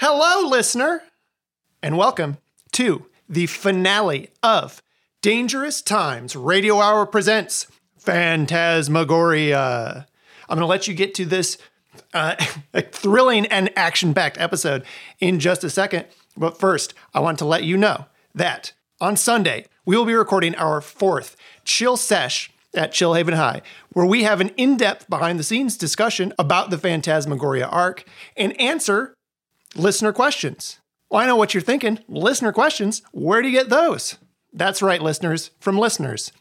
Hello, listener, and welcome to the finale of Dangerous Times Radio Hour presents Phantasmagoria. I'm going to let you get to this uh, thrilling and action packed episode in just a second. But first, I want to let you know that on Sunday, we will be recording our fourth chill sesh at Chill Haven High, where we have an in depth behind the scenes discussion about the Phantasmagoria arc and answer listener questions. Well, I know what you're thinking. Listener questions, where do you get those? That's right, listeners, from listeners.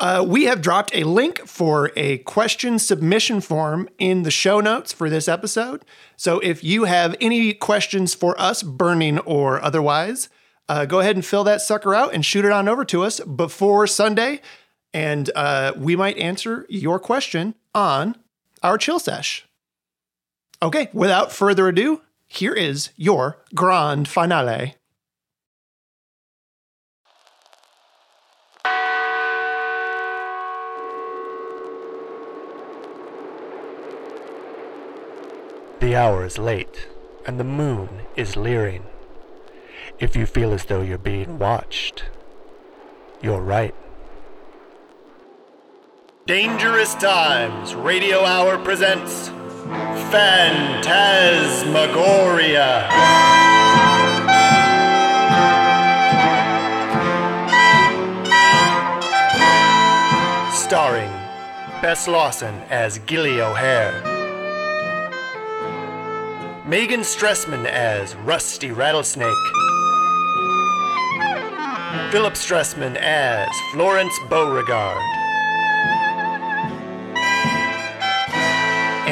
Uh, we have dropped a link for a question submission form in the show notes for this episode. So if you have any questions for us, burning or otherwise, uh, go ahead and fill that sucker out and shoot it on over to us before Sunday. And uh, we might answer your question on our chill sesh. Okay, without further ado, here is your grand finale. The hour is late, and the moon is leering. If you feel as though you're being watched, you're right. Dangerous Times Radio Hour presents Phantasmagoria. Starring Bess Lawson as Gilly O'Hare, Megan Stressman as Rusty Rattlesnake, Philip Stressman as Florence Beauregard.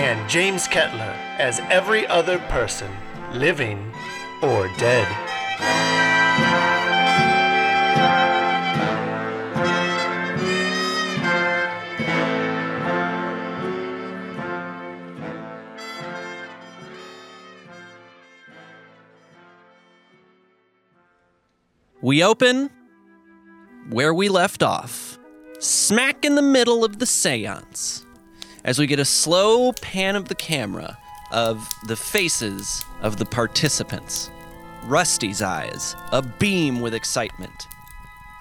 And James Kettler as every other person, living or dead. We open where we left off, smack in the middle of the seance as we get a slow pan of the camera of the faces of the participants. Rusty's eyes, a beam with excitement.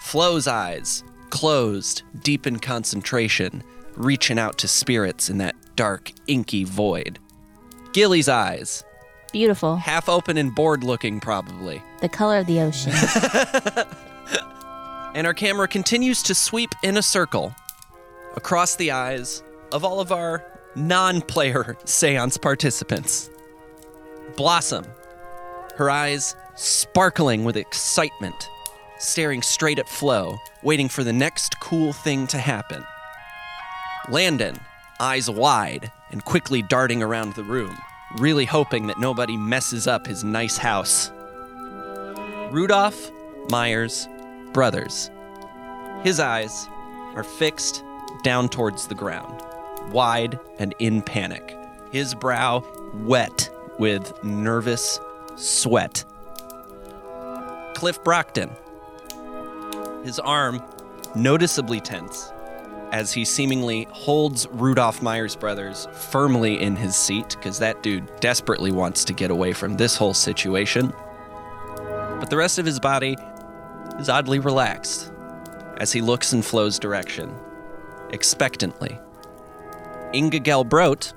Flo's eyes, closed, deep in concentration, reaching out to spirits in that dark, inky void. Gilly's eyes, Beautiful. half open and bored looking, probably. The color of the ocean. And our camera continues to sweep in a circle across the eyes of all of our non player seance participants. Blossom, her eyes sparkling with excitement, staring straight at Flo, waiting for the next cool thing to happen. Landon, eyes wide and quickly darting around the room, really hoping that nobody messes up his nice house. Rudolph, Myers, brothers. His eyes are fixed down towards the ground, wide and in panic. His brow wet with nervous sweat. Cliff Brockton. His arm noticeably tense as he seemingly holds Rudolph Myers Brothers firmly in his seat because that dude desperately wants to get away from this whole situation. But the rest of his body is oddly relaxed as he looks in Flo's direction, expectantly. Inga Gelbrot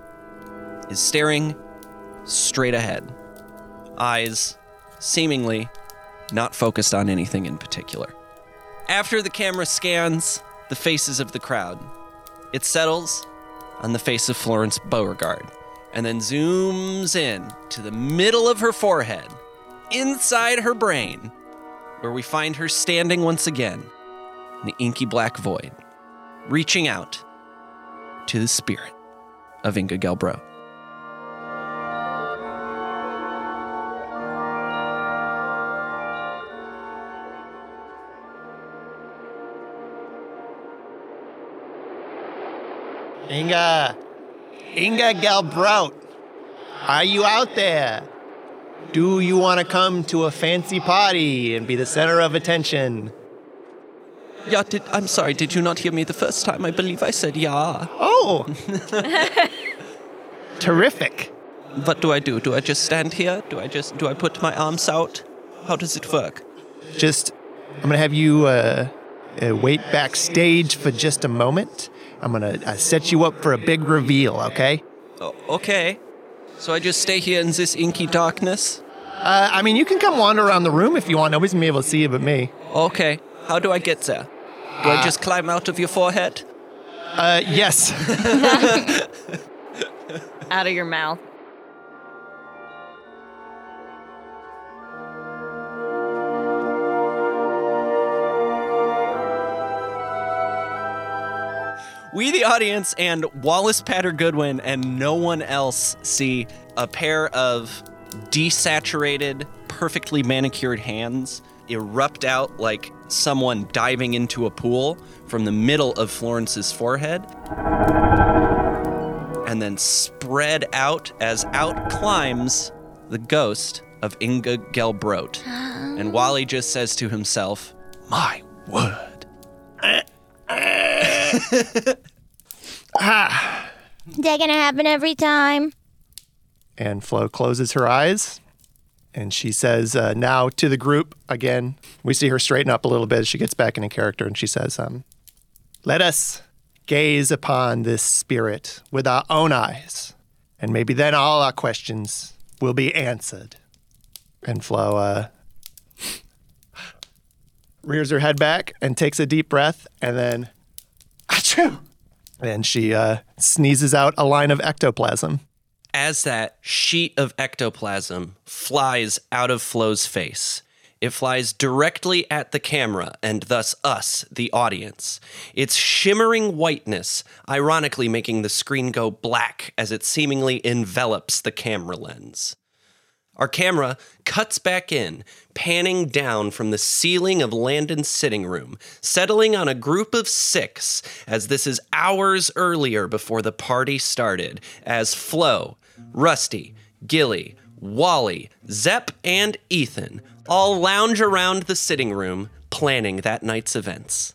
is staring straight ahead, eyes seemingly not focused on anything in particular. After the camera scans the faces of the crowd, it settles on the face of Florence Beauregard and then zooms in to the middle of her forehead, inside her brain, where we find her standing once again in the inky black void, reaching out to the spirit of Inga Gelbrot. Inga, Inga Gelbrot, are you out there? Do you want to come to a fancy party and be the center of attention? Yeah, did, I'm sorry, did you not hear me the first time? I believe I said yeah. Oh! Terrific. what do I do? Do I just stand here? Do I just do I put my arms out? How does it work? Just, I'm gonna have you uh, uh, wait backstage for just a moment. I'm gonna uh, set you up for a big reveal. Okay? O- okay. So I just stay here in this inky darkness. Uh, I mean, you can come wander around the room if you want. Nobody's gonna be able to see you but me. Okay. How do I get there? Do I just climb out of your forehead? Uh, yes. Out of your mouth. We, the audience, and Wallace Patter Goodwin, and no one else see a pair of desaturated, perfectly manicured hands erupt out like someone diving into a pool from the middle of Florence's forehead. And then spread out as out climbs the ghost of Inga Gelbrot. and Wally just says to himself, My word. Ah. Is that gonna happen every time? And Flo closes her eyes and she says, uh, now to the group again. We see her straighten up a little bit as she gets back into character and she says, um, Let us gaze upon this spirit with our own eyes, and maybe then all our questions will be answered. And Flo uh, rears her head back and takes a deep breath and then, achoo! And she uh, sneezes out a line of ectoplasm. As that sheet of ectoplasm flies out of Flo's face. It flies directly at the camera and thus us, the audience. Its shimmering whiteness, ironically making the screen go black as it seemingly envelops the camera lens. Our camera cuts back in, panning down from the ceiling of Landon's sitting room, settling on a group of six, as this is hours earlier before the party started, as Flo, Rusty, Gilly, Wally, Zepp, and Ethan all lounge around the sitting room, planning that night's events.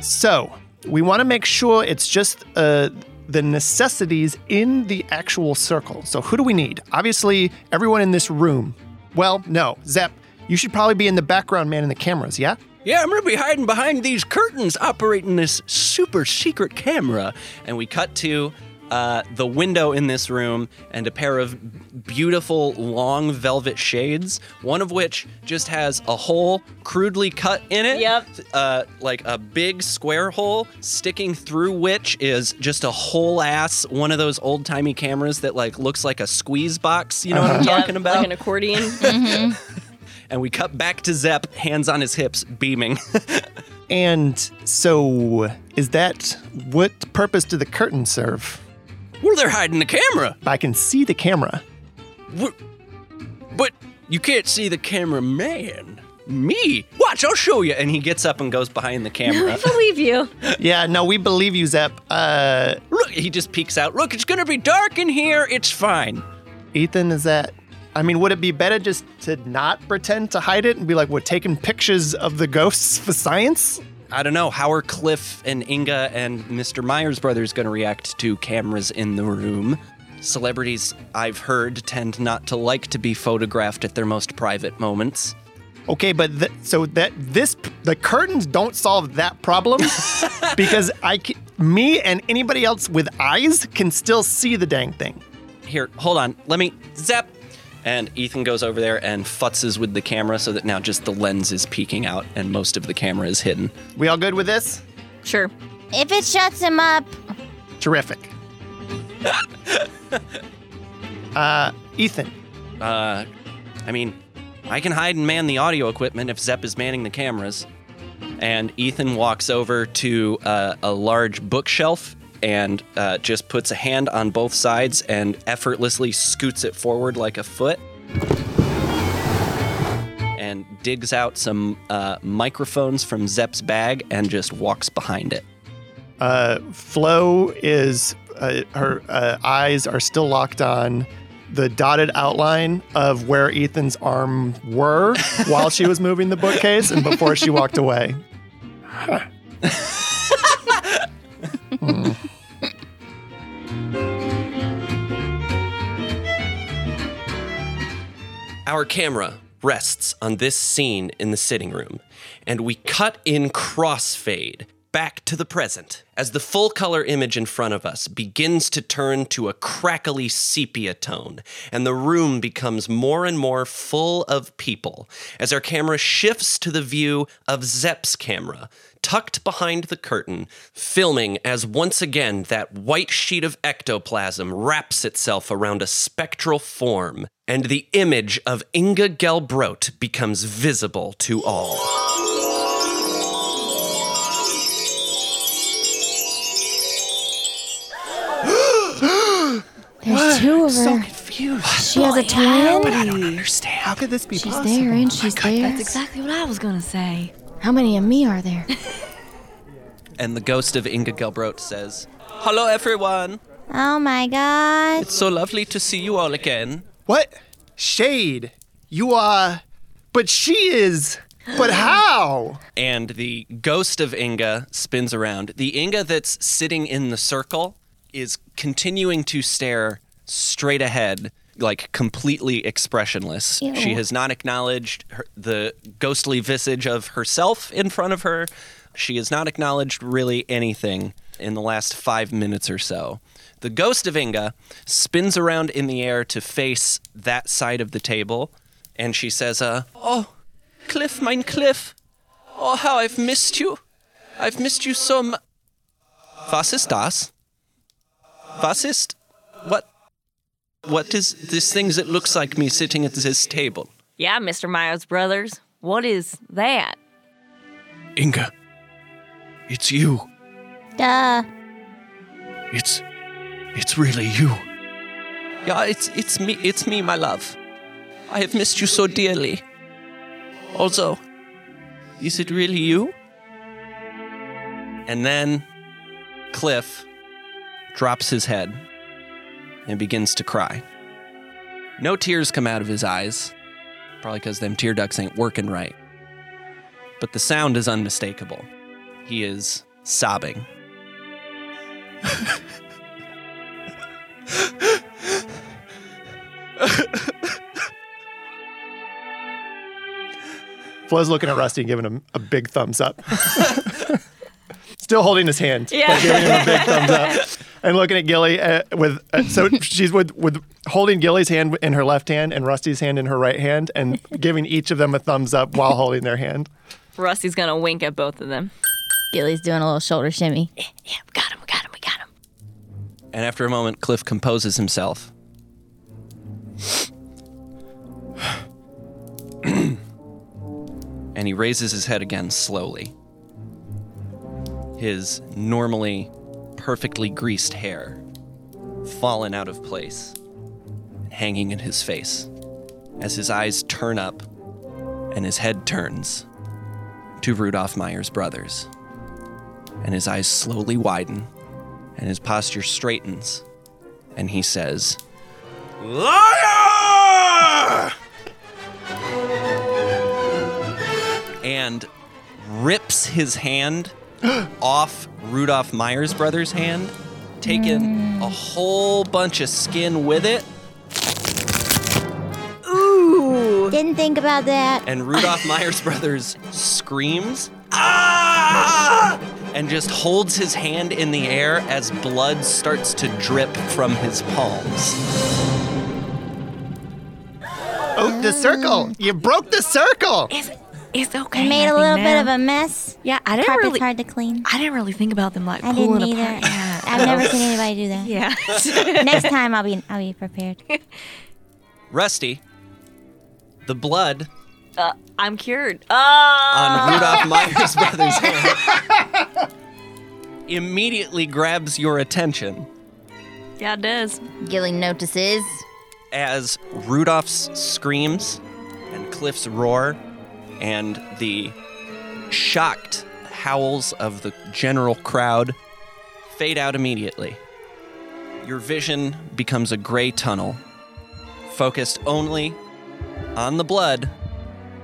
So we want to make sure it's just uh, the necessities in the actual circle. So who do we need? Obviously, everyone in this room. Well, no, Zep, you should probably be in the background man in the cameras, yeah? Yeah, I'm gonna be hiding behind these curtains operating this super secret camera. And we cut to uh, the window in this room and a pair of beautiful long velvet shades, one of which just has a hole crudely cut in it. Yep. Uh, like a big square hole sticking through which is just a whole ass one of those old timey cameras that like looks like a squeeze box. You know what I'm Yep, talking about? Like an accordion. and we cut back to Zepp, hands on his hips, beaming. And so is that what purpose do the curtains serve? well, they're hiding the camera. I can see the camera. Wh- But you can't see the cameraman. Me? Watch, I'll show you. And he gets up and goes behind the camera. I believe you. Yeah, no, we believe you, Zep. Uh, Look, he just peeks out. Look, it's gonna be dark in here. It's fine. Ethan, is that? I mean, would it be better just to not pretend to hide it and be like, we're taking pictures of the ghosts for science? I don't know how are Cliff and Inga and Mr. Myers brothers gonna react to cameras in the room. Celebrities, I've heard, tend not to like to be photographed at their most private moments. Okay, but th- so that this the curtains don't solve that problem because I me and anybody else with eyes can still see the dang thing. Here, hold on. Let me zap. And Ethan goes over there and futzes with the camera so that now just the lens is peeking out and most of the camera is hidden. We all good with this? Sure. If it shuts him up, Terrific. uh, Ethan, Uh, I mean, I can hide and man the audio equipment if Zepp is manning the cameras. And Ethan walks over to uh, a large bookshelf and uh, just puts a hand on both sides and effortlessly scoots it forward like a foot. And digs out some uh, microphones from Zepp's bag and just walks behind it. uh, Flo is uh, her uh, eyes are still locked on the dotted outline of where Ethan's arm were while she was moving the bookcase and before she walked away. Our camera rests on this scene in the sitting room, and we cut in crossfade back to the present as the full color image in front of us begins to turn to a crackly sepia tone, and the room becomes more and more full of people as our camera shifts to the view of Zepp's camera, tucked behind the curtain, filming as once again that white sheet of ectoplasm wraps itself around a spectral form, and the image of Inga Gelbrot becomes visible to all. There's two of her. So confused. She has a twin. understand. How could this be She's possible? there oh and she's there. That's exactly what I was gonna say. How many of me are there? And the ghost of Inga Gelbrot says, Hello, everyone. Oh my god. It's so lovely to see you all again. What? Shade. You are. But she is. But how? And the ghost of Inga spins around. The Inga that's sitting in the circle is continuing to stare straight ahead, like completely expressionless. Ew. She has not acknowledged her, the ghostly visage of herself in front of her. She has not acknowledged really anything in the last five minutes or so. The ghost of Inga spins around in the air to face that side of the table, and she says, uh, Oh, Cliff, mein Cliff. Oh, how I've missed you. I've missed you so much. Was ist das? Was ist. What. What is this thing that looks like me sitting at this table? Yeah, Mr. Myers Brothers. What is that? Inga. It's you. Duh. It's. It's really you. Yeah, it's it's me it's me, my love. I have missed you so dearly. Also, is it really you? And then Cliff drops his head and begins to cry. No tears come out of his eyes, probably because them tear ducts ain't working right. But the sound is unmistakable. He is sobbing. Flo's looking at Rusty and giving him a big thumbs up. Still holding his hand, Yeah. but giving him a big thumbs up. And looking at Gilly uh, with uh, so she's with with holding Gilly's hand in her left hand and Rusty's hand in her right hand, and giving each of them a thumbs up while holding their hand. Rusty's gonna wink at both of them. Gilly's doing a little shoulder shimmy. Yeah, we got him, we got him, we got him. And after a moment, Cliff composes himself. and he raises his head again slowly. His normally perfectly greased hair fallen out of place hanging in his face as his eyes turn up and his head turns to Rudolph Myers brothers. And his eyes slowly widen and his posture straightens, and he says, Liar! and rips his hand off Rudolph Myers brother's hand, taking a whole bunch of skin with it, Ooh. Didn't think about that. and Rudolph Myers brothers screams, ah! and just holds his hand in the air as blood starts to drip from his palms. Oh, the circle! You broke the circle. It's, it's okay. I made I a think little now. bit of a mess. Yeah, I didn't Carpet's really. hard to clean. I didn't really think about them like I pulling didn't either. apart. Yeah. I've never seen anybody do that. Yeah. Next time I'll be I'll be prepared. Rusty, the blood uh, I'm cured. Oh. on Rudolph Myers brother's hand immediately grabs your attention Yeah, it does. Gilly notices. as Rudolph's screams and Cliff's roar and the shocked howls of the general crowd fade out immediately. Your vision becomes a gray tunnel focused only on the blood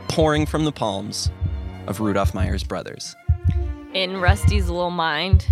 pouring from the palms of Rudolph Myers brothers. In Rusty's little mind,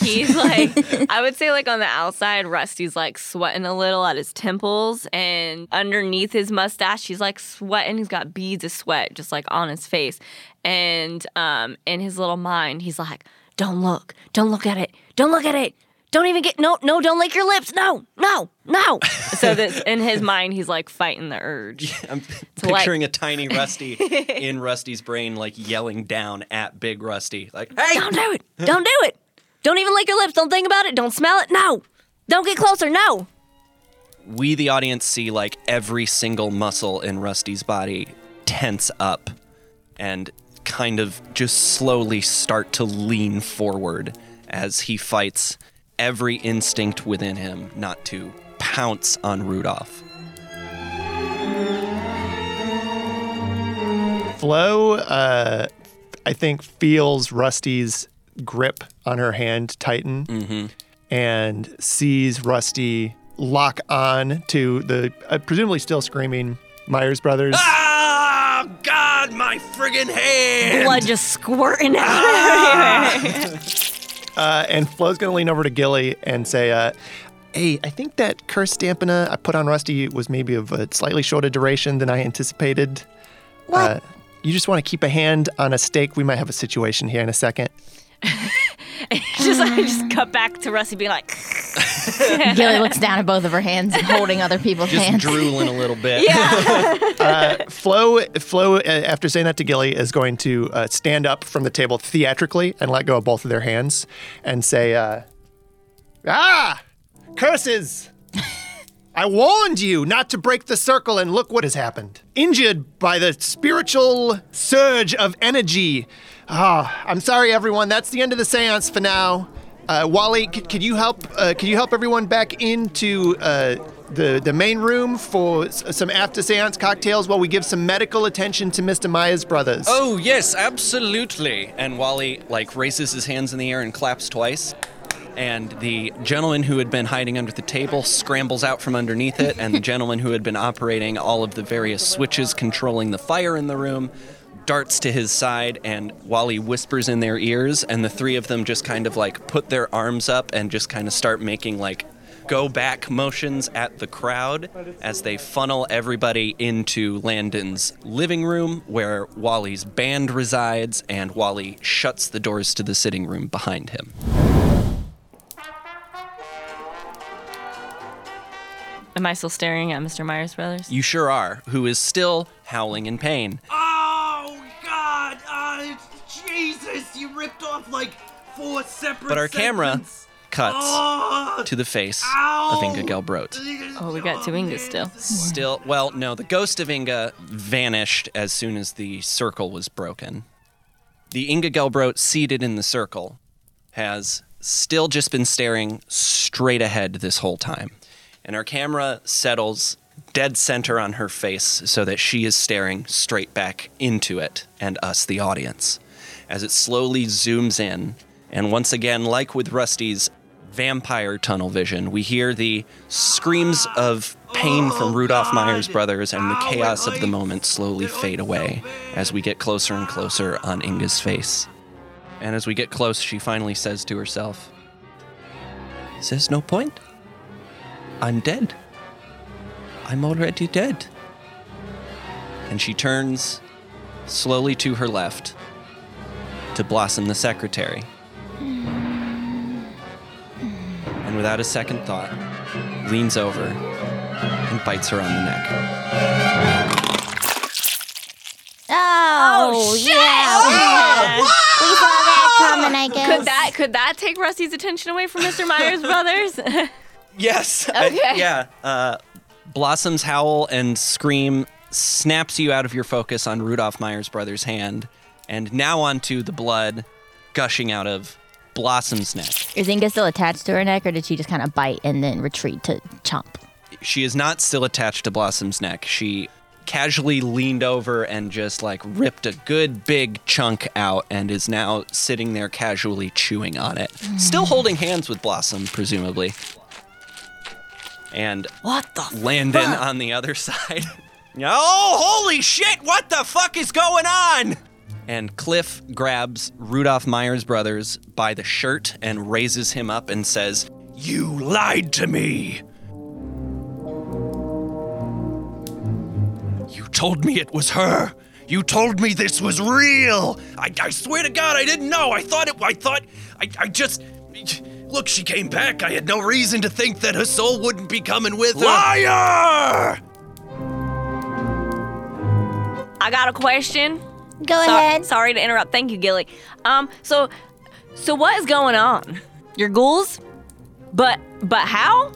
he's like, I would say, like on the outside, Rusty's like sweating a little at his temples, and underneath his mustache, he's like sweating. He's got beads of sweat just like on his face. And um, in his little mind, he's like, Don't look, don't look at it, don't look at it. Don't even get no, no, don't lick your lips. No, no, no. so that in his mind, he's like fighting the urge. I'm To, like- picturing a tiny Rusty in Rusty's brain, like yelling down at Big Rusty, like, "Hey, Don't do it. Don't do it. Don't even lick your lips. Don't think about it. Don't smell it. No. Don't get closer. No. we, the audience, see like every single muscle in Rusty's body tense up and kind of just slowly start to lean forward as he fights every instinct within him not to pounce on Rudolph. Flo, uh, I think, feels Rusty's grip on her hand tighten and sees Rusty lock on to the uh, presumably still screaming Myers brothers. Ah, God, my friggin' hand! Blood just squirting out. Uh, and Flo's going to lean over to Gilly and say, uh, Hey, I think that curse dampener I put on Rusty was maybe of a slightly shorter duration than I anticipated. What? Uh, you just want to keep a hand on a stake. We might have a situation here in a second. just, I just cut back to Rusty being like, Gilly looks down at both of her hands and holding other people's Just hands. drooling a little bit. Flo, Flo, uh, after saying that to Gilly, is going to uh, stand up from the table theatrically and let go of both of their hands and say, uh, "Ah, curses! I warned you not to break the circle, and look what has happened. Injured by the spiritual surge of energy. Ah, I'm sorry, everyone. That's the end of the séance for now. Uh, Wally, c- you help? Uh, you help everyone back into uh, the the main room for s- some after séance cocktails while we give some medical attention to Mr. Myers brothers? Oh, yes, absolutely. And Wally, like, raises his hands in the air and claps twice. And the gentleman who had been hiding under the table scrambles out from underneath it, and the gentleman who had been operating all of the various switches controlling the fire in the room darts to his side, and Wally whispers in their ears, and the three of them just kind of like put their arms up and just kind of start making like go back motions at the crowd as they funnel everybody into Landon's living room where Wally's band resides, and Wally shuts the doors to the sitting room behind him. Am I still staring at Mr. Myers Brothers? You sure are, who is still howling in pain. Oh God! Uh, Jesus! You ripped off like four separate. But our camera cuts Oh, to the face Ow! of Inga Gelbrot. Oh, we got two Ingas still. Still, well, no, the ghost of Inga vanished as soon as the circle was broken. The Inga Gelbrot seated in the circle has still just been staring straight ahead this whole time. And our camera settles dead center on her face so that she is staring straight back into it and us, the audience. As it slowly zooms in, and once again, like with Rusty's vampire tunnel vision, we hear the screams of pain from Rudolph Myers brothers and the chaos of the moment slowly fade away as we get closer and closer on Inga's face. And as we get close, she finally says to herself, There's no point. I'm dead. I'm already dead. And she turns slowly to her left to Blossom the secretary. And without a second thought, leans over and bites her on the neck. Oh, oh yeah. We saw oh, that coming, I guess. Could that could that take Rusty's attention away from Mr. Myers Brothers? Yes. I- Okay. yeah. Uh, Blossom's howl and scream snaps you out of your focus on Rudolph Myers Brothers' hand, and now onto the blood gushing out of Blossom's neck. Is Inga still attached to her neck, or did she just kind of bite and then retreat to chomp? She is not still attached to Blossom's neck. She casually leaned over and just like ripped a good big chunk out and is now sitting there casually chewing on it. Still holding hands with Blossom, presumably. And What the Landon fuck? on the other side. oh, holy shit! What the fuck is going on? And Cliff grabs Rudolph Myers Brothers by the shirt and raises him up and says, You lied to me! You told me it was her! You told me this was real! I, I swear to God, I didn't know! I thought it, I thought, I, I just. Look, she came back. I had no reason to think that her soul wouldn't be coming with her. Liar! I got a question. Go So- ahead. Sorry to interrupt. Thank you, Gilly. Um, so, so what is going on? You're ghouls, but but how?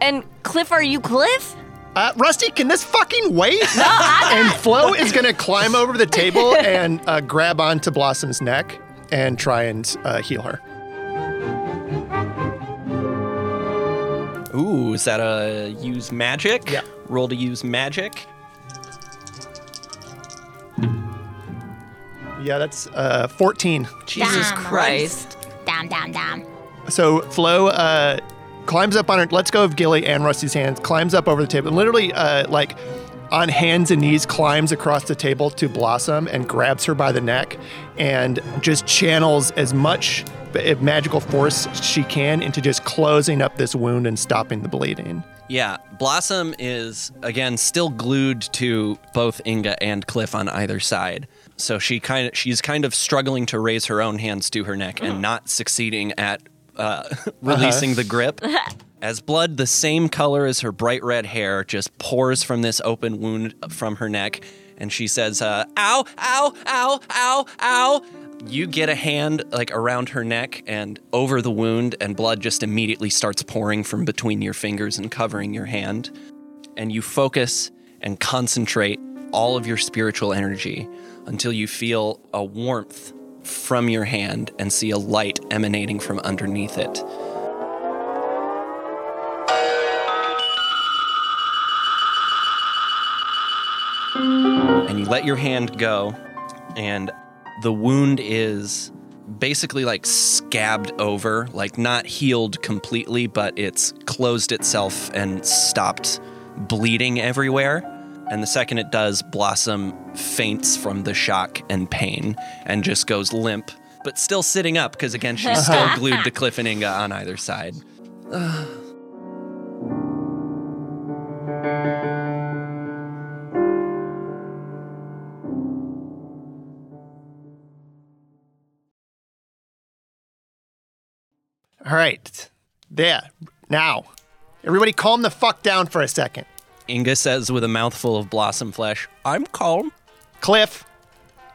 And Cliff, are you Cliff? Uh, Rusty, can this fucking wait? and Flo is going to climb over the table and uh, grab onto Blossom's neck and try and uh, heal her. Ooh, is that a use magic? Yeah. Roll to use magic. Yeah, that's uh, 14. Jesus Damn. Christ. Down, down, down. So Flo uh, climbs up on her. Let's go of Gilly and Rusty's hands. Climbs up over the table and literally, uh, like, on hands and knees, climbs across the table to Blossom and grabs her by the neck and just channels as much b- magical force she can into just closing up this wound and stopping the bleeding. Yeah, Blossom is again still glued to both Inga and Cliff on either side. So she kind of she's kind of struggling to raise her own hands to her neck and not succeeding at uh, releasing the grip. As blood, the same color as her bright red hair, just pours from this open wound from her neck, and she says, uh, "Ow! Ow! Ow! Ow! Ow!" You get a hand like around her neck and over the wound, and blood just immediately starts pouring from between your fingers and covering your hand. And you focus and concentrate all of your spiritual energy until you feel a warmth from your hand and see a light emanating from underneath it. and you let your hand go, and the wound is basically like scabbed over, like not healed completely, but it's closed itself and stopped bleeding everywhere. And the second it does, Blossom faints from the shock and pain and just goes limp, but still sitting up because, again, she's still glued to Cliff and Inga on either side. All right. There. Now, everybody calm the fuck down for a second. Inga says with a mouthful of blossom flesh, I'm calm. Cliff.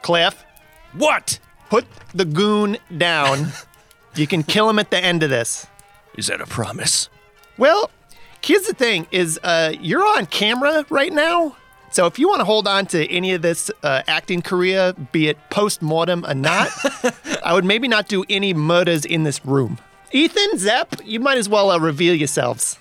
Cliff. What? Put the goon down. you can kill him at the end of this. Is that a promise? Well, here's the thing: is uh, you're on camera right now, so if you want to hold on to any of this uh, acting career, be it post mortem or not, I would maybe not do any murders in this room. Ethan, Zep, you might as well uh, reveal yourselves.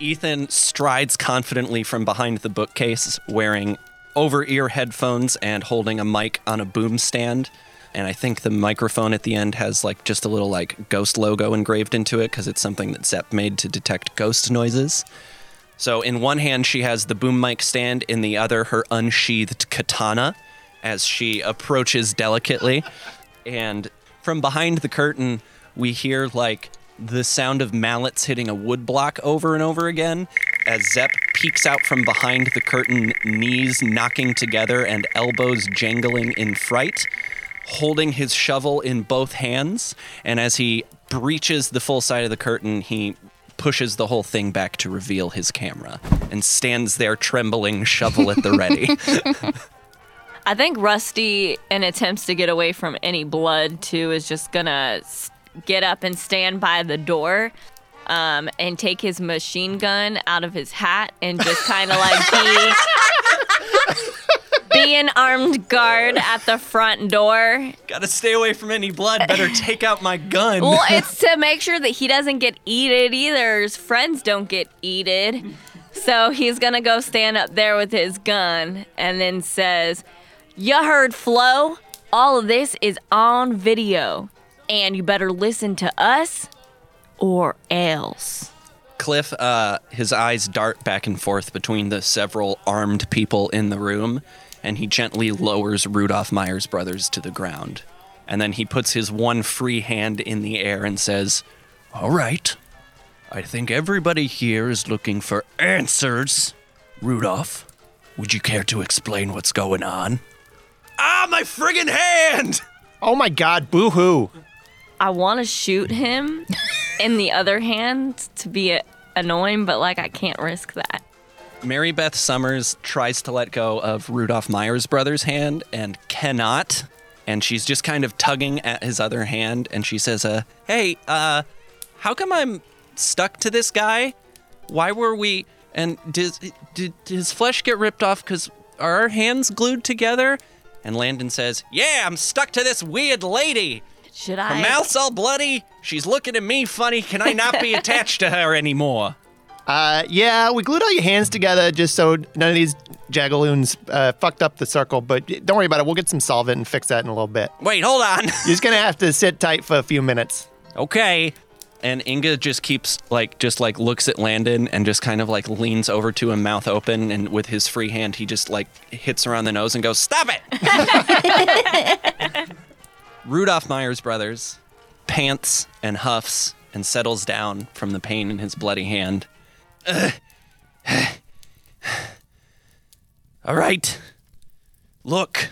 Ethan strides confidently from behind the bookcase, wearing over ear headphones and holding a mic on a boom stand. And I think the microphone at the end has like just a little like ghost logo engraved into it because it's something that Zep made to detect ghost noises. So in one hand, she has the boom mic stand, in the other, her unsheathed katana as she approaches delicately. And from behind the curtain, we hear like the sound of mallets hitting a wood block over and over again as Zep peeks out from behind the curtain, knees knocking together and elbows jangling in fright, holding his shovel in both hands. And as he breaches the full side of the curtain, he pushes the whole thing back to reveal his camera and stands there trembling, shovel at the ready. I think Rusty, in attempts to get away from any blood, too, is just gonna get up and stand by the door, um, and take his machine gun out of his hat and just kind of like be be an armed guard at the front door. Gotta stay away from any blood. Better take out my gun. Well, it's to make sure that he doesn't get eated either. His friends don't get eated. So he's gonna go stand up there with his gun and then says, You heard Flo? All of this is on video. And you better listen to us or else. Cliff, uh, his eyes dart back and forth between the several armed people in the room, and he gently lowers Rudolph Myers Brothers to the ground. And then he puts his one free hand in the air and says, All right. I think everybody here is looking for answers. Rudolph, would you care to explain what's going on? Ah, my friggin' hand! Oh my god, boo hoo. I want to shoot him in the other hand to be a- annoying, but like I can't risk that. Mary Beth Summers tries to let go of Rudolph Myers Brothers' hand and cannot. And she's just kind of tugging at his other hand and she says, uh, hey, uh, how come I'm stuck to this guy? Why were we and did, did, did his flesh get ripped off because are our hands glued together? And Landon says, Yeah, I'm stuck to this weird lady. Should I? Her mouth's all bloody. She's looking at me funny. Can I not be attached to her anymore? Uh, yeah, we glued all your hands together just so none of these jagaloons uh, fucked up the circle, but don't worry about it. We'll get some solvent and fix that in a little bit. Wait, hold on. You're just gonna have to sit tight for a few minutes. okay. And Inga just keeps like just like looks at Landon and just kind of like leans over to him, mouth open, and with his free hand he just like hits her on the nose and goes, "Stop it!" Rudolph Myers Brothers pants and huffs and settles down from the pain in his bloody hand. All right. Look,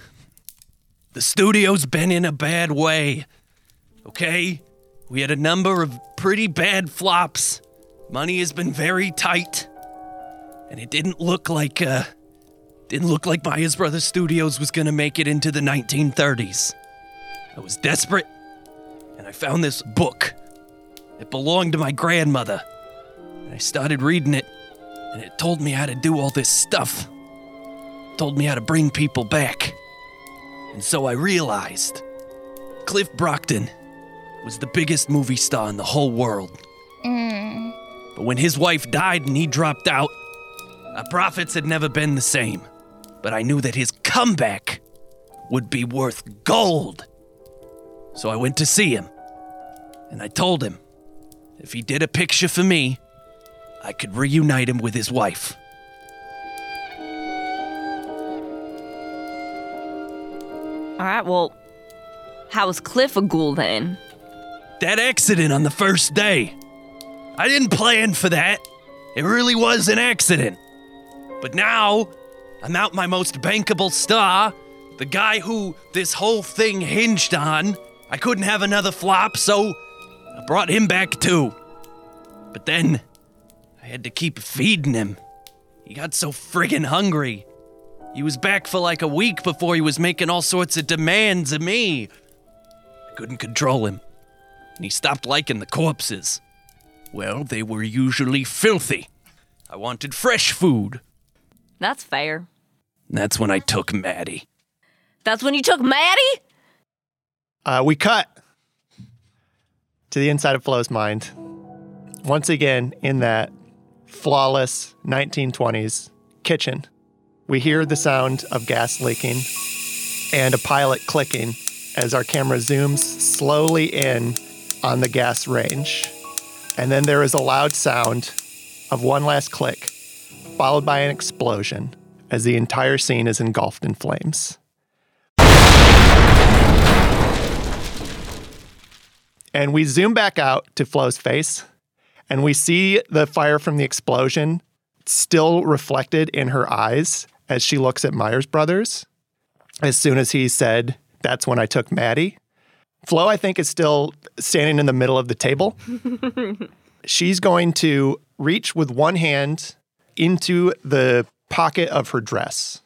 the studio's been in a bad way. Okay? We had a number of pretty bad flops. Money has been very tight. And it didn't look like uh didn't look like Myers Brothers Studios was to make it into the 1930s. I was desperate and I found this book. It belonged to my grandmother. And I started reading it and it told me how to do all this stuff. told me how to bring people back. And so I realized Cliff Brockton was the biggest movie star in the whole world. Mm. But when his wife died and he dropped out, our profits had never been the same. But I knew that his comeback would be worth gold. So I went to see him. And I told him if he did a picture for me, I could reunite him with his wife. All right, well, how was Cliff a ghoul then? That accident on the first day. I didn't plan for that. It really was an accident. But now, I'm out my most bankable star, the guy who this whole thing hinged on. I couldn't have another flop, so I brought him back too. But then, I had to keep feeding him. He got so friggin' hungry. He was back for like a week before he was making all sorts of demands of me. I couldn't control him and he stopped liking the corpses. Well, they were usually filthy. I wanted fresh food. That's fair. And that's when I took Maddie. That's when you took Maddie? Uh, we cut to the inside of Flo's mind. Once again, in that flawless 1920s kitchen, we hear the sound of gas leaking and a pilot clicking as our camera zooms slowly in on the gas range. And then there is a loud sound of one last click, followed by an explosion as the entire scene is engulfed in flames. And we zoom back out to Flo's face, and we see the fire from the explosion still reflected in her eyes as she looks at Myers Brothers. As soon as he said, That's when I took Maddie. Flo, I think, is still standing in the middle of the table. She's going to reach with one hand into the pocket of her dress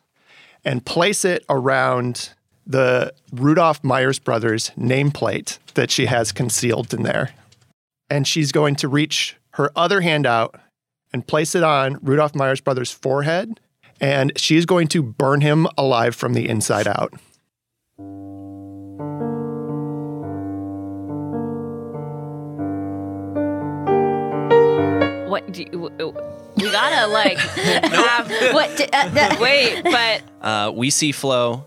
and place it around the Rudolph Myers Brothers nameplate that she has concealed in there. And she's going to reach her other hand out and place it on Rudolph Myers Brothers' forehead. And she's going to burn him alive from the inside out. What do you, we gotta like have, What? uh, wait, but Uh, we see Flo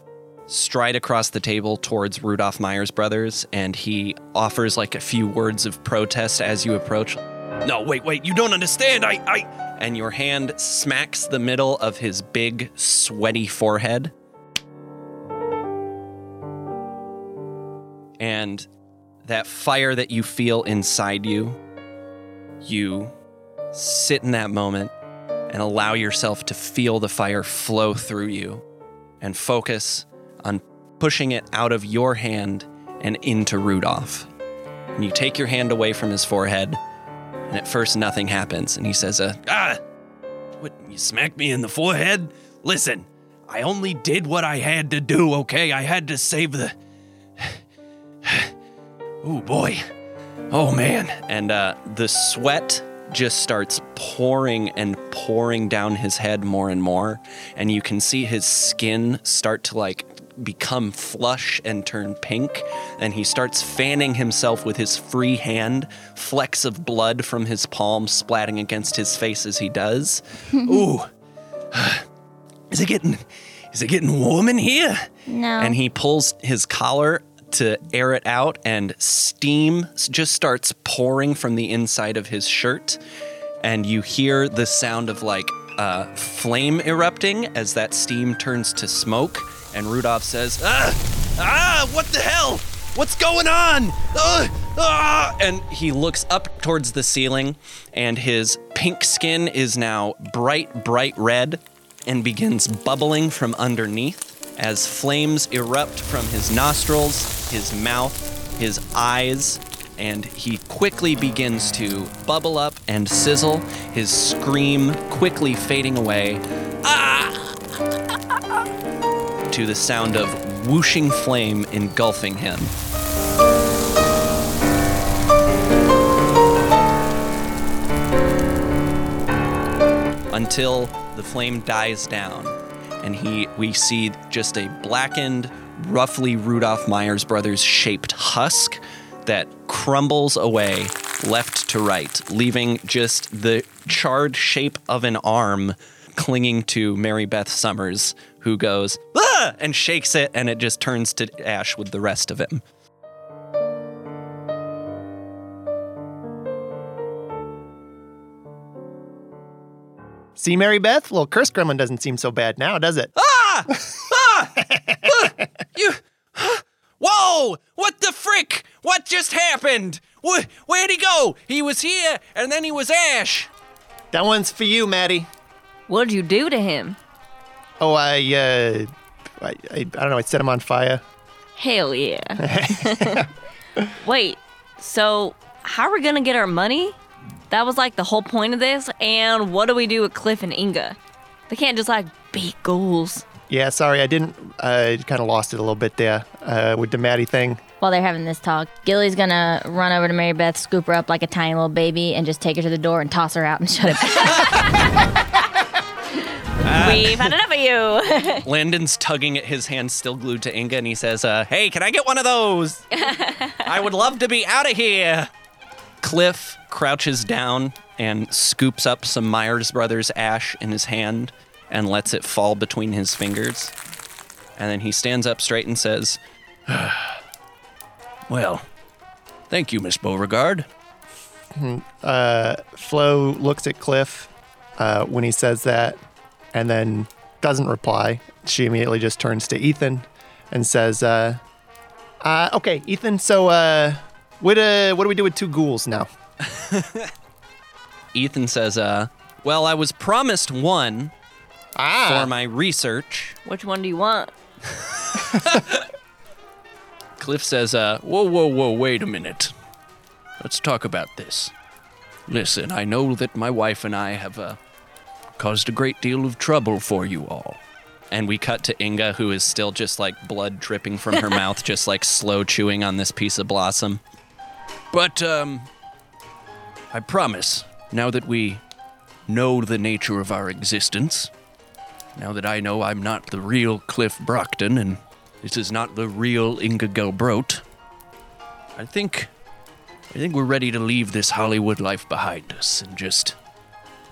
stride across the table towards Rudolph Myers Brothers, and he offers like a few words of protest as you approach. No, wait, wait, you don't understand. I, I. And your hand smacks the middle of his big, sweaty forehead. And that fire that you feel inside you, you sit in that moment and allow yourself to feel the fire flow through you and focus on pushing it out of your hand and into Rudolph. And you take your hand away from his forehead, and at first nothing happens. And he says, uh, Ah, what, you smacked me in the forehead? Listen, I only did what I had to do, okay? I had to save the. oh boy. Oh man. And uh, the sweat just starts pouring and pouring down his head more and more. And you can see his skin start to like become flush and turn pink. And he starts fanning himself with his free hand, flecks of blood from his palm splatting against his face as he does. Ooh. Is it getting is it getting warm in here? No. And he pulls his collar to air it out, and steam just starts pouring from the inside of his shirt. And you hear the sound of like uh, flame erupting as that steam turns to smoke. And Rudolph says, Ah, ah, what the hell? What's going on? Ah, ah. And he looks up towards the ceiling, and his pink skin is now bright, bright red and begins bubbling from underneath as flames erupt from his nostrils, his mouth, his eyes, and he quickly begins to bubble up and sizzle, his scream quickly fading away. Ah! To the sound of whooshing flame engulfing him. until the flame dies down and he we see just a blackened roughly Rudolph Myers Brothers shaped husk that crumbles away left to right leaving just the charred shape of an arm clinging to Mary Beth Summers who goes ah! and shakes it and it just turns to ash with the rest of him See, Mary Beth? Little curse gremlin doesn't seem so bad now, does it? Ah! Ah! Ah! you. Whoa! What the frick? What just happened? Wh- where'd he go? He was here, and then he was Ash. That one's for you, Maddie. What'd you do to him? Oh, I, uh, I, I, I don't know. I set him on fire. Hell yeah. Wait, so how are we gonna get our money? That was like the whole point of this. And what do we do with Cliff and Inga? They can't just like be ghouls. Yeah, sorry, I didn't. I kind of lost it a little bit there uh, with the Maddie thing. While they're having this talk, Gilly's gonna run over to Mary Beth, scoop her up like a tiny little baby, and just take her to the door and toss her out and shut it. We've had enough of you. Landon's tugging at his hand, still glued to Inga, and he says, uh, Hey, can I get one of those? I would love to be out of here. Cliff crouches down and scoops up some Myers Brothers ash in his hand and lets it fall between his fingers. And then he stands up straight and says, Well, thank you, Miss Beauregard. Flo looks at Cliff uh, when he says that and then doesn't reply. She immediately just turns to Ethan and says, uh, uh, okay, Ethan, so uh, what, uh, what do we do with two ghouls now? Ethan says, uh, Well, I was promised one Ah, for my research. Which one do you want? Cliff says, uh, whoa, whoa, whoa, wait a minute. Let's talk about this. Listen, I know that my wife and I have, uh, caused a great deal of trouble for you all. And we cut to Inga, who is still just like blood dripping from her mouth, just like slow chewing on this piece of blossom. But, um, I promise, now that we know the nature of our existence, now that I know I'm not the real Cliff Brockton and this is not the real Inga Gelbrot, I think I think we're ready to leave this Hollywood life behind us and just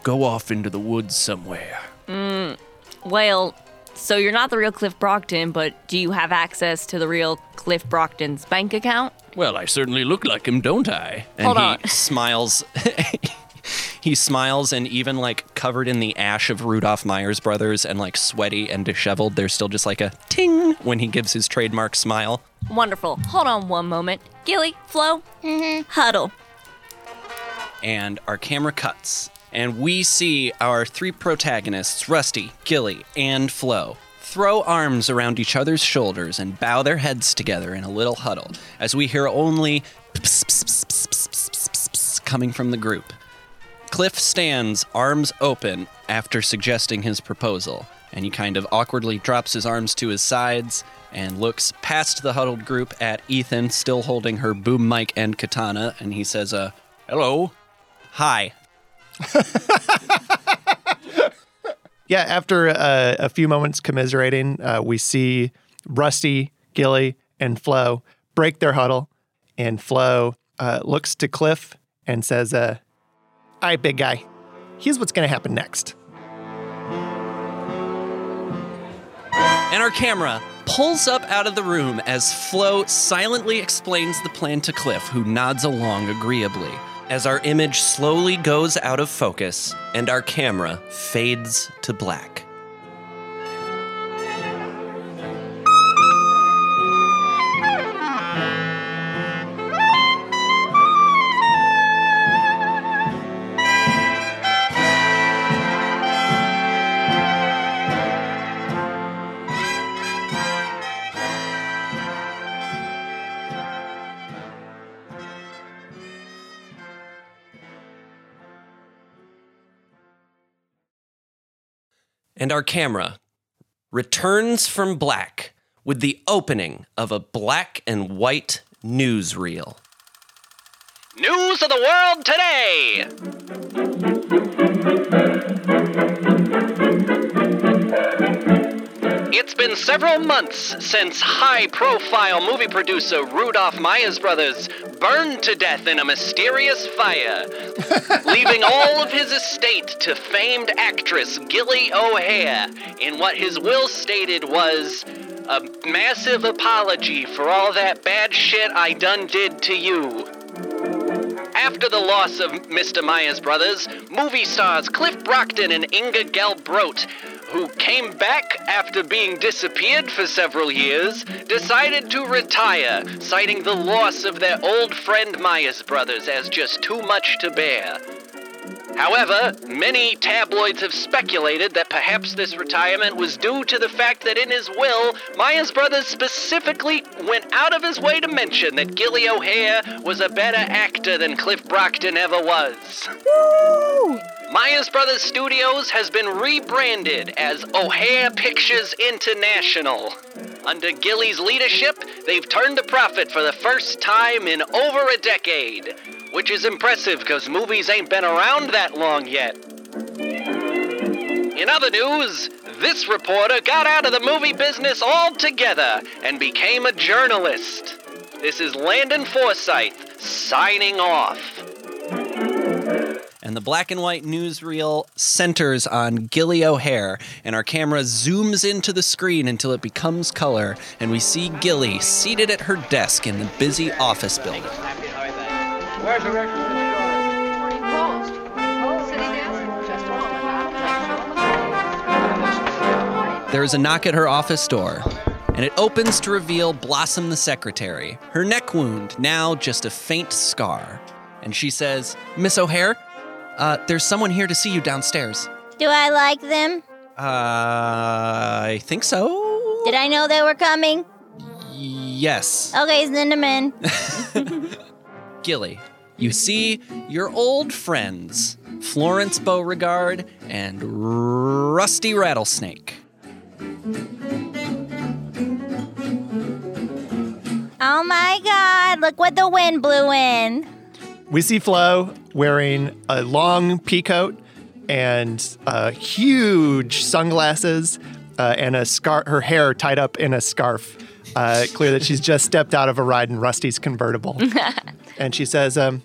go off into the woods somewhere. Mm, Well, So you're not the real Cliff Brockton, but do you have access to the real Cliff Brockton's bank account? Well, I certainly look like him, don't I? And Hold he on. smiles. he smiles, and even like covered in the ash of Rudolph Myers Brothers and like sweaty and disheveled, there's still just like a ting when he gives his trademark smile. Wonderful. Hold on one moment. Gilly, Flo, huddle. and our camera cuts, and we see our three protagonists, Rusty, Gilly, and Flo, throw arms around each other's shoulders and bow their heads together in a little huddle as we hear only coming from the group. Cliff stands, arms open, after suggesting his proposal, and he kind of awkwardly drops his arms to his sides and looks past the huddled group at Ethan, still holding her boom mic and katana, and he says, uh, hello. Hi. Yeah, after uh, a few moments commiserating, uh, we see Rusty, Gilly, and Flo break their huddle, and Flo uh, looks to Cliff and says, uh, "All right, big guy, here's what's going to happen next." And our camera pulls up out of the room as Flo silently explains the plan to Cliff, who nods along agreeably. As our image slowly goes out of focus and our camera fades to black. And our camera returns from black with the opening of a black and white newsreel. News of the world today! It's been several months since high profile movie producer Rudolph Myers Brothers burned to death in a mysterious fire, leaving all of his estate to famed actress Gilly O'Hare in what his will stated was a massive apology for all that bad shit I done did to you. After the loss of Mr. Myers Brothers, movie stars Cliff Brockton and Inga Gelbrot, who came back after being disappeared for several years, decided to retire, citing the loss of their old friend Myers Brothers as just too much to bear. However, many tabloids have speculated that perhaps this retirement was due to the fact that in his will, Myers Brothers specifically went out of his way to mention that Gilly O'Hare was a better actor than Cliff Brockton ever was. Myers Brothers Studios has been rebranded as O'Hare Pictures International. Under Gilly's leadership, they've turned a profit for the first time in over a decade, which is impressive because movies ain't been around that long yet. In other news, this reporter got out of the movie business altogether and became a journalist. This is Landon Forsyth signing off. And the black and white newsreel centers on Gilly O'Hare, and our camera zooms into the screen until it becomes color, and we see Gilly seated at her desk in the busy office building. Where's the record? Closed. City desk? Just a moment. There is a knock at her office door, and it opens to reveal Blossom the secretary, her neck wound now just a faint scar. And she says, Miss O'Hare, uh, there's someone here to see you downstairs. Do I like them? Uh, I think so. Did I know they were coming? Yes. Okay, send them in. Gilly, you see your old friends, Florence Beauregard and Rusty Rattlesnake. Oh my god, look what the wind blew in. We see Flo wearing a long pea coat and uh, huge sunglasses uh, and a scarf, her hair tied up in a scarf. Uh, clear that she's just stepped out of a ride in Rusty's convertible. and she says, um,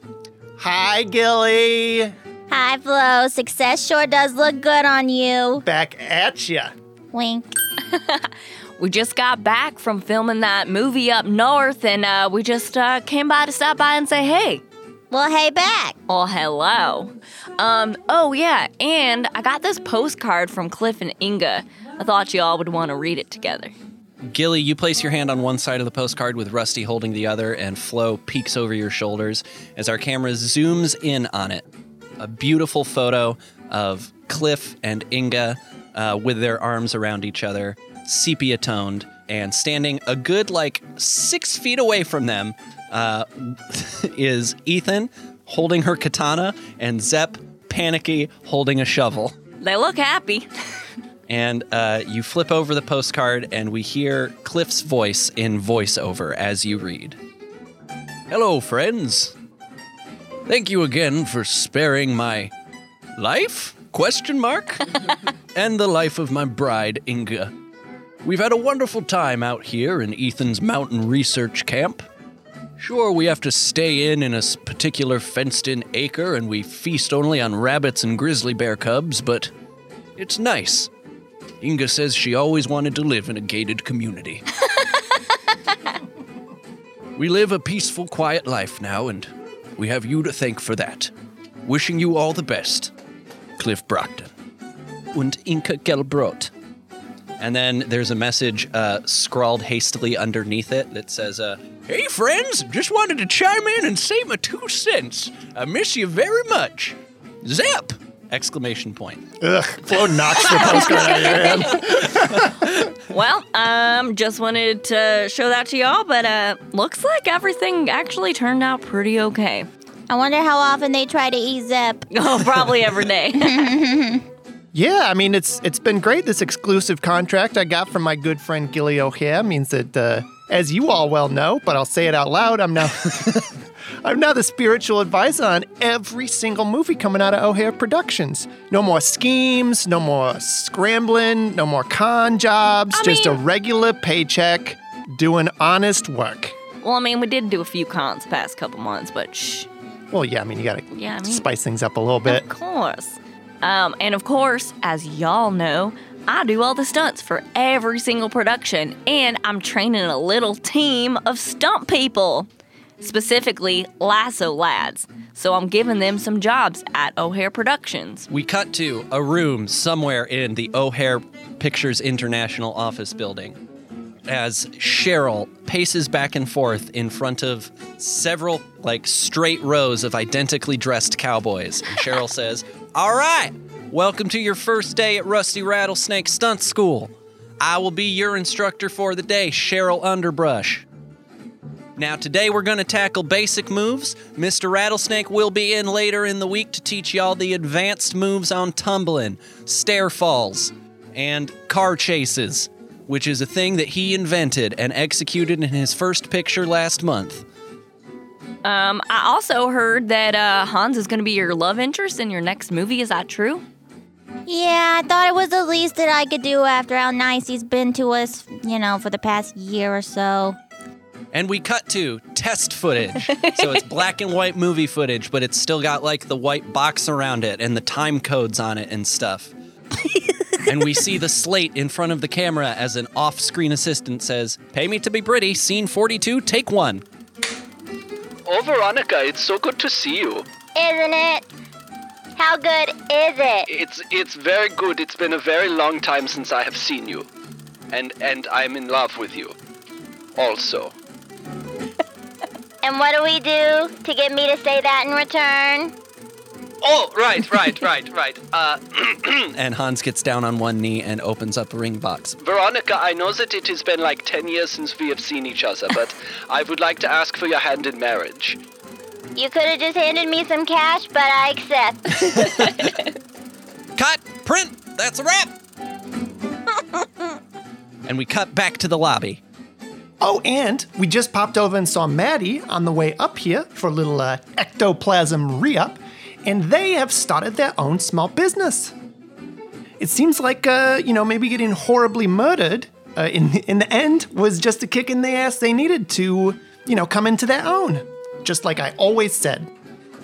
Hi, Gilly. Hi, Flo. Success sure does look good on you. Back at ya. Wink. We just got back from filming that movie up north, and uh, we just uh, came by to stop by and say hey. Well, hey, back. Oh, hello. Um, oh yeah, and I got this postcard from Cliff and Inga. I thought y'all would want to read it together. Gilly, you place your hand on one side of the postcard with Rusty holding the other, and Flo peeks over your shoulders as our camera zooms in on it. A beautiful photo of Cliff and Inga uh, with their arms around each other, sepia toned, and standing a good like six feet away from them uh, is Ethan holding her katana and Zepp panicky holding a shovel. They look happy. And uh, you flip over the postcard, and we hear Cliff's voice in voiceover as you read. Hello, friends. Thank you again for sparing my life? Question mark? and the life of my bride, Inga. We've had a wonderful time out here in Ethan's mountain research camp. Sure, we have to stay in in a particular fenced in acre and we feast only on rabbits and grizzly bear cubs, but it's nice. Inga says she always wanted to live in a gated community. we live a peaceful, quiet life now, and we have you to thank for that. Wishing you all the best, Cliff Brockton. Und Inka Gelbrot. And then there's a message uh, scrawled hastily underneath it that says, uh, Hey friends, just wanted to chime in and say my two cents. I miss you very much. Zap! Exclamation point. Ugh, Flo knocks the postcard out of your hand. Well, um, just wanted to show that to y'all, but uh, looks like everything actually turned out pretty okay. I wonder how often they try to ease up. Oh, probably every day. Yeah, I mean it's it's been great. This exclusive contract I got from my good friend Gilly O'Hare means that, uh, as you all well know, but I'll say it out loud, I'm now I'm now the spiritual advisor on every single movie coming out of O'Hare Productions. No more schemes, no more scrambling, no more con jobs, I just a regular paycheck, doing honest work. well, I mean, we did do a few cons the past couple months, but shh. Well, yeah, I mean you gotta Yeah, I mean- spice things up a little bit. Of course. Um, and of course, as y'all know, I do all the stunts for every single production, and I'm training a little team of stunt people, specifically lasso lads. So I'm giving them some jobs at O'Hare Productions. We cut to a room somewhere in the O'Hare Pictures International office building as Cheryl paces back and forth in front of several, like, straight rows of identically dressed cowboys. And Cheryl says, All right, welcome to your first day at Rusty Rattlesnake Stunt School. I will be your instructor for the day, Cheryl Underbrush. Now, today we're going to tackle basic moves. Mr. Rattlesnake will be in later in the week to teach y'all the advanced moves on tumbling, stair falls, and car chases, which is a thing that he invented and executed in his first picture last month. Um, I also heard that uh, Hans is going to be your love interest in your next movie. Is that true? Yeah, I thought it was the least that I could do after how nice he's been to us, you know, for the past year or so. And we cut to test footage. so it's black and white movie footage, but it's still got like the white box around it and the time codes on it and stuff. and we see the slate in front of the camera as an off screen assistant says, Pay me to be pretty, scene 42, take one. Oh, Veronica, it's so good to see you. Isn't it? How good is it? It's it's very good. It's been a very long time since I have seen you, and and I'm in love with you. Also, And what do we do to get me to say that in return? Oh right, right, right, right. Uh, And Hans gets down on one knee and opens up a ring box. Veronica, I know that it has been like ten years since we have seen each other, but I would like to ask for your hand in marriage. You could have just handed me some cash, but I accept. Cut! Print! That's a wrap! and we cut back to the lobby. Oh, and we just popped over and saw Maddie on the way up here for a little uh, ectoplasm re up, and they have started their own small business. It seems like, uh, you know, maybe getting horribly murdered uh, in, in the end was just a kick in the ass they needed to, you know, come into their own. Just like I always said.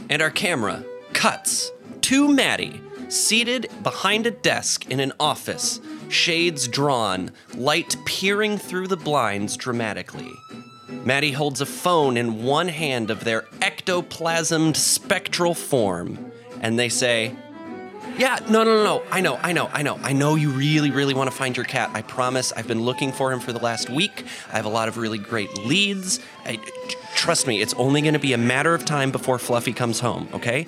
And our camera cuts to Maddie seated behind a desk in an office shades drawn, light peering through the blinds dramatically. Maddie holds a phone in one hand of their ectoplasmed spectral form, and they say, Yeah, no, no, no, no. I know, I know, I know. I know you really, really want to find your cat. I promise. I've been looking for him for the last week. I have a lot of really great leads. I, trust me, it's only going to be a matter of time before Fluffy comes home, okay?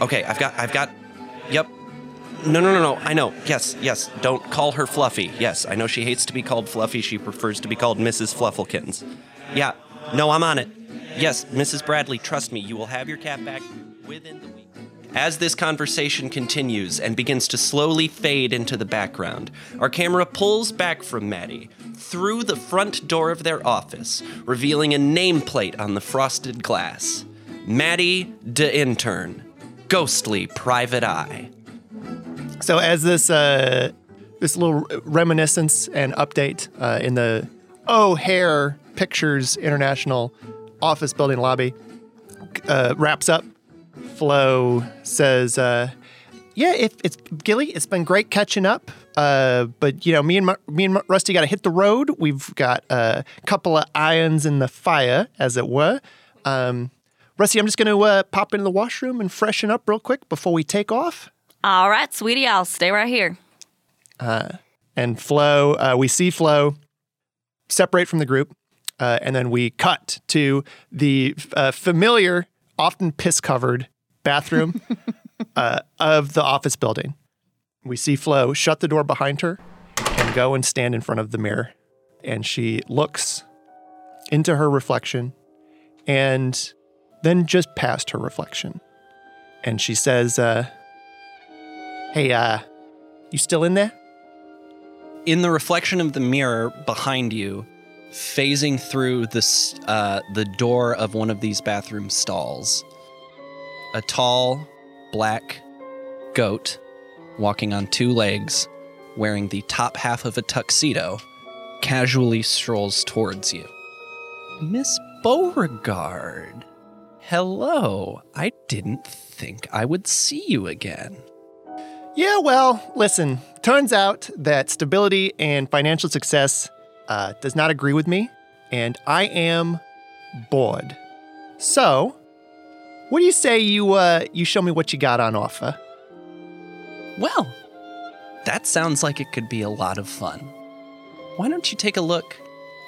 Okay, I've got, I've got, yep. No, no, no, no. I know. Yes, yes. Don't call her Fluffy. Yes, I know she hates to be called Fluffy. She prefers to be called Mrs. Flufflekins. Yeah, no, I'm on it. Yes, Mrs. Bradley, trust me, you will have your cat back within the week. As this conversation continues and begins to slowly fade into the background, our camera pulls back from Maddie through the front door of their office, revealing a nameplate on the frosted glass Maddie de Intern, Ghostly Private Eye. So as this uh, this little reminiscence and update uh, in the O'Hare Pictures International office building lobby uh, wraps up, Flo says, uh, "Yeah, if it's Gilly, it's been great catching up. Uh, but you know, me and Mu- me and Rusty got to hit the road. We've got a couple of irons in the fire, as it were." Um, Rusty, I'm just going to uh, pop into the washroom and freshen up real quick before we take off. All right, sweetie, I'll stay right here. and Flo, uh, we see Flo separate from the group, uh, and then we cut to the uh, familiar, often piss covered bathroom uh, of the office building. We see Flo shut the door behind her and go and stand in front of the mirror. And she looks into her reflection and then just past her reflection. And she says, uh, Hey, uh, you still in there? in the reflection of the mirror behind you, phasing through this uh, the door of one of these bathroom stalls, a tall black goat walking on two legs, wearing the top half of a tuxedo, casually strolls towards you. Miss Beauregard. Hello. I didn't think I would see you again. Yeah, well, listen, turns out that stability and financial success uh, does not agree with me, and I am bored. So, what do you say you uh, you show me what you got on offer? Well, that sounds like it could be a lot of fun. Why don't you take a look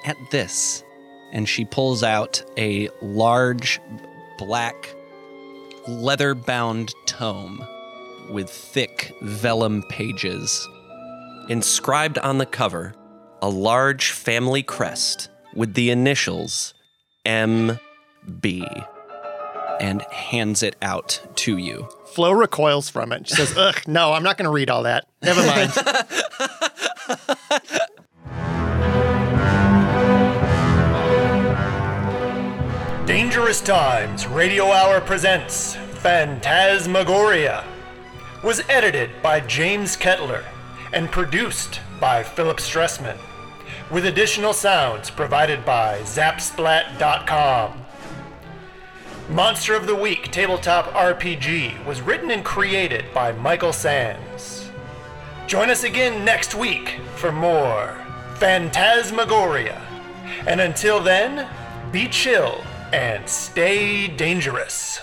at this? And she pulls out a large black leather bound tome with thick vellum pages. Inscribed on the cover, a large family crest with the initials MB and hands it out to you. Flo recoils from it. She says, "Ugh, no, I'm not going to read all that. Never mind." Dangerous Times Radio Hour presents Phantasmagoria. Was edited by James Kettler and produced by Philip Stressman, with additional sounds provided by Zapsplat.com. Monster of the Week Tabletop RPG was written and created by Michael Sands. Join us again next week for more Phantasmagoria. And until then, be chill and stay dangerous.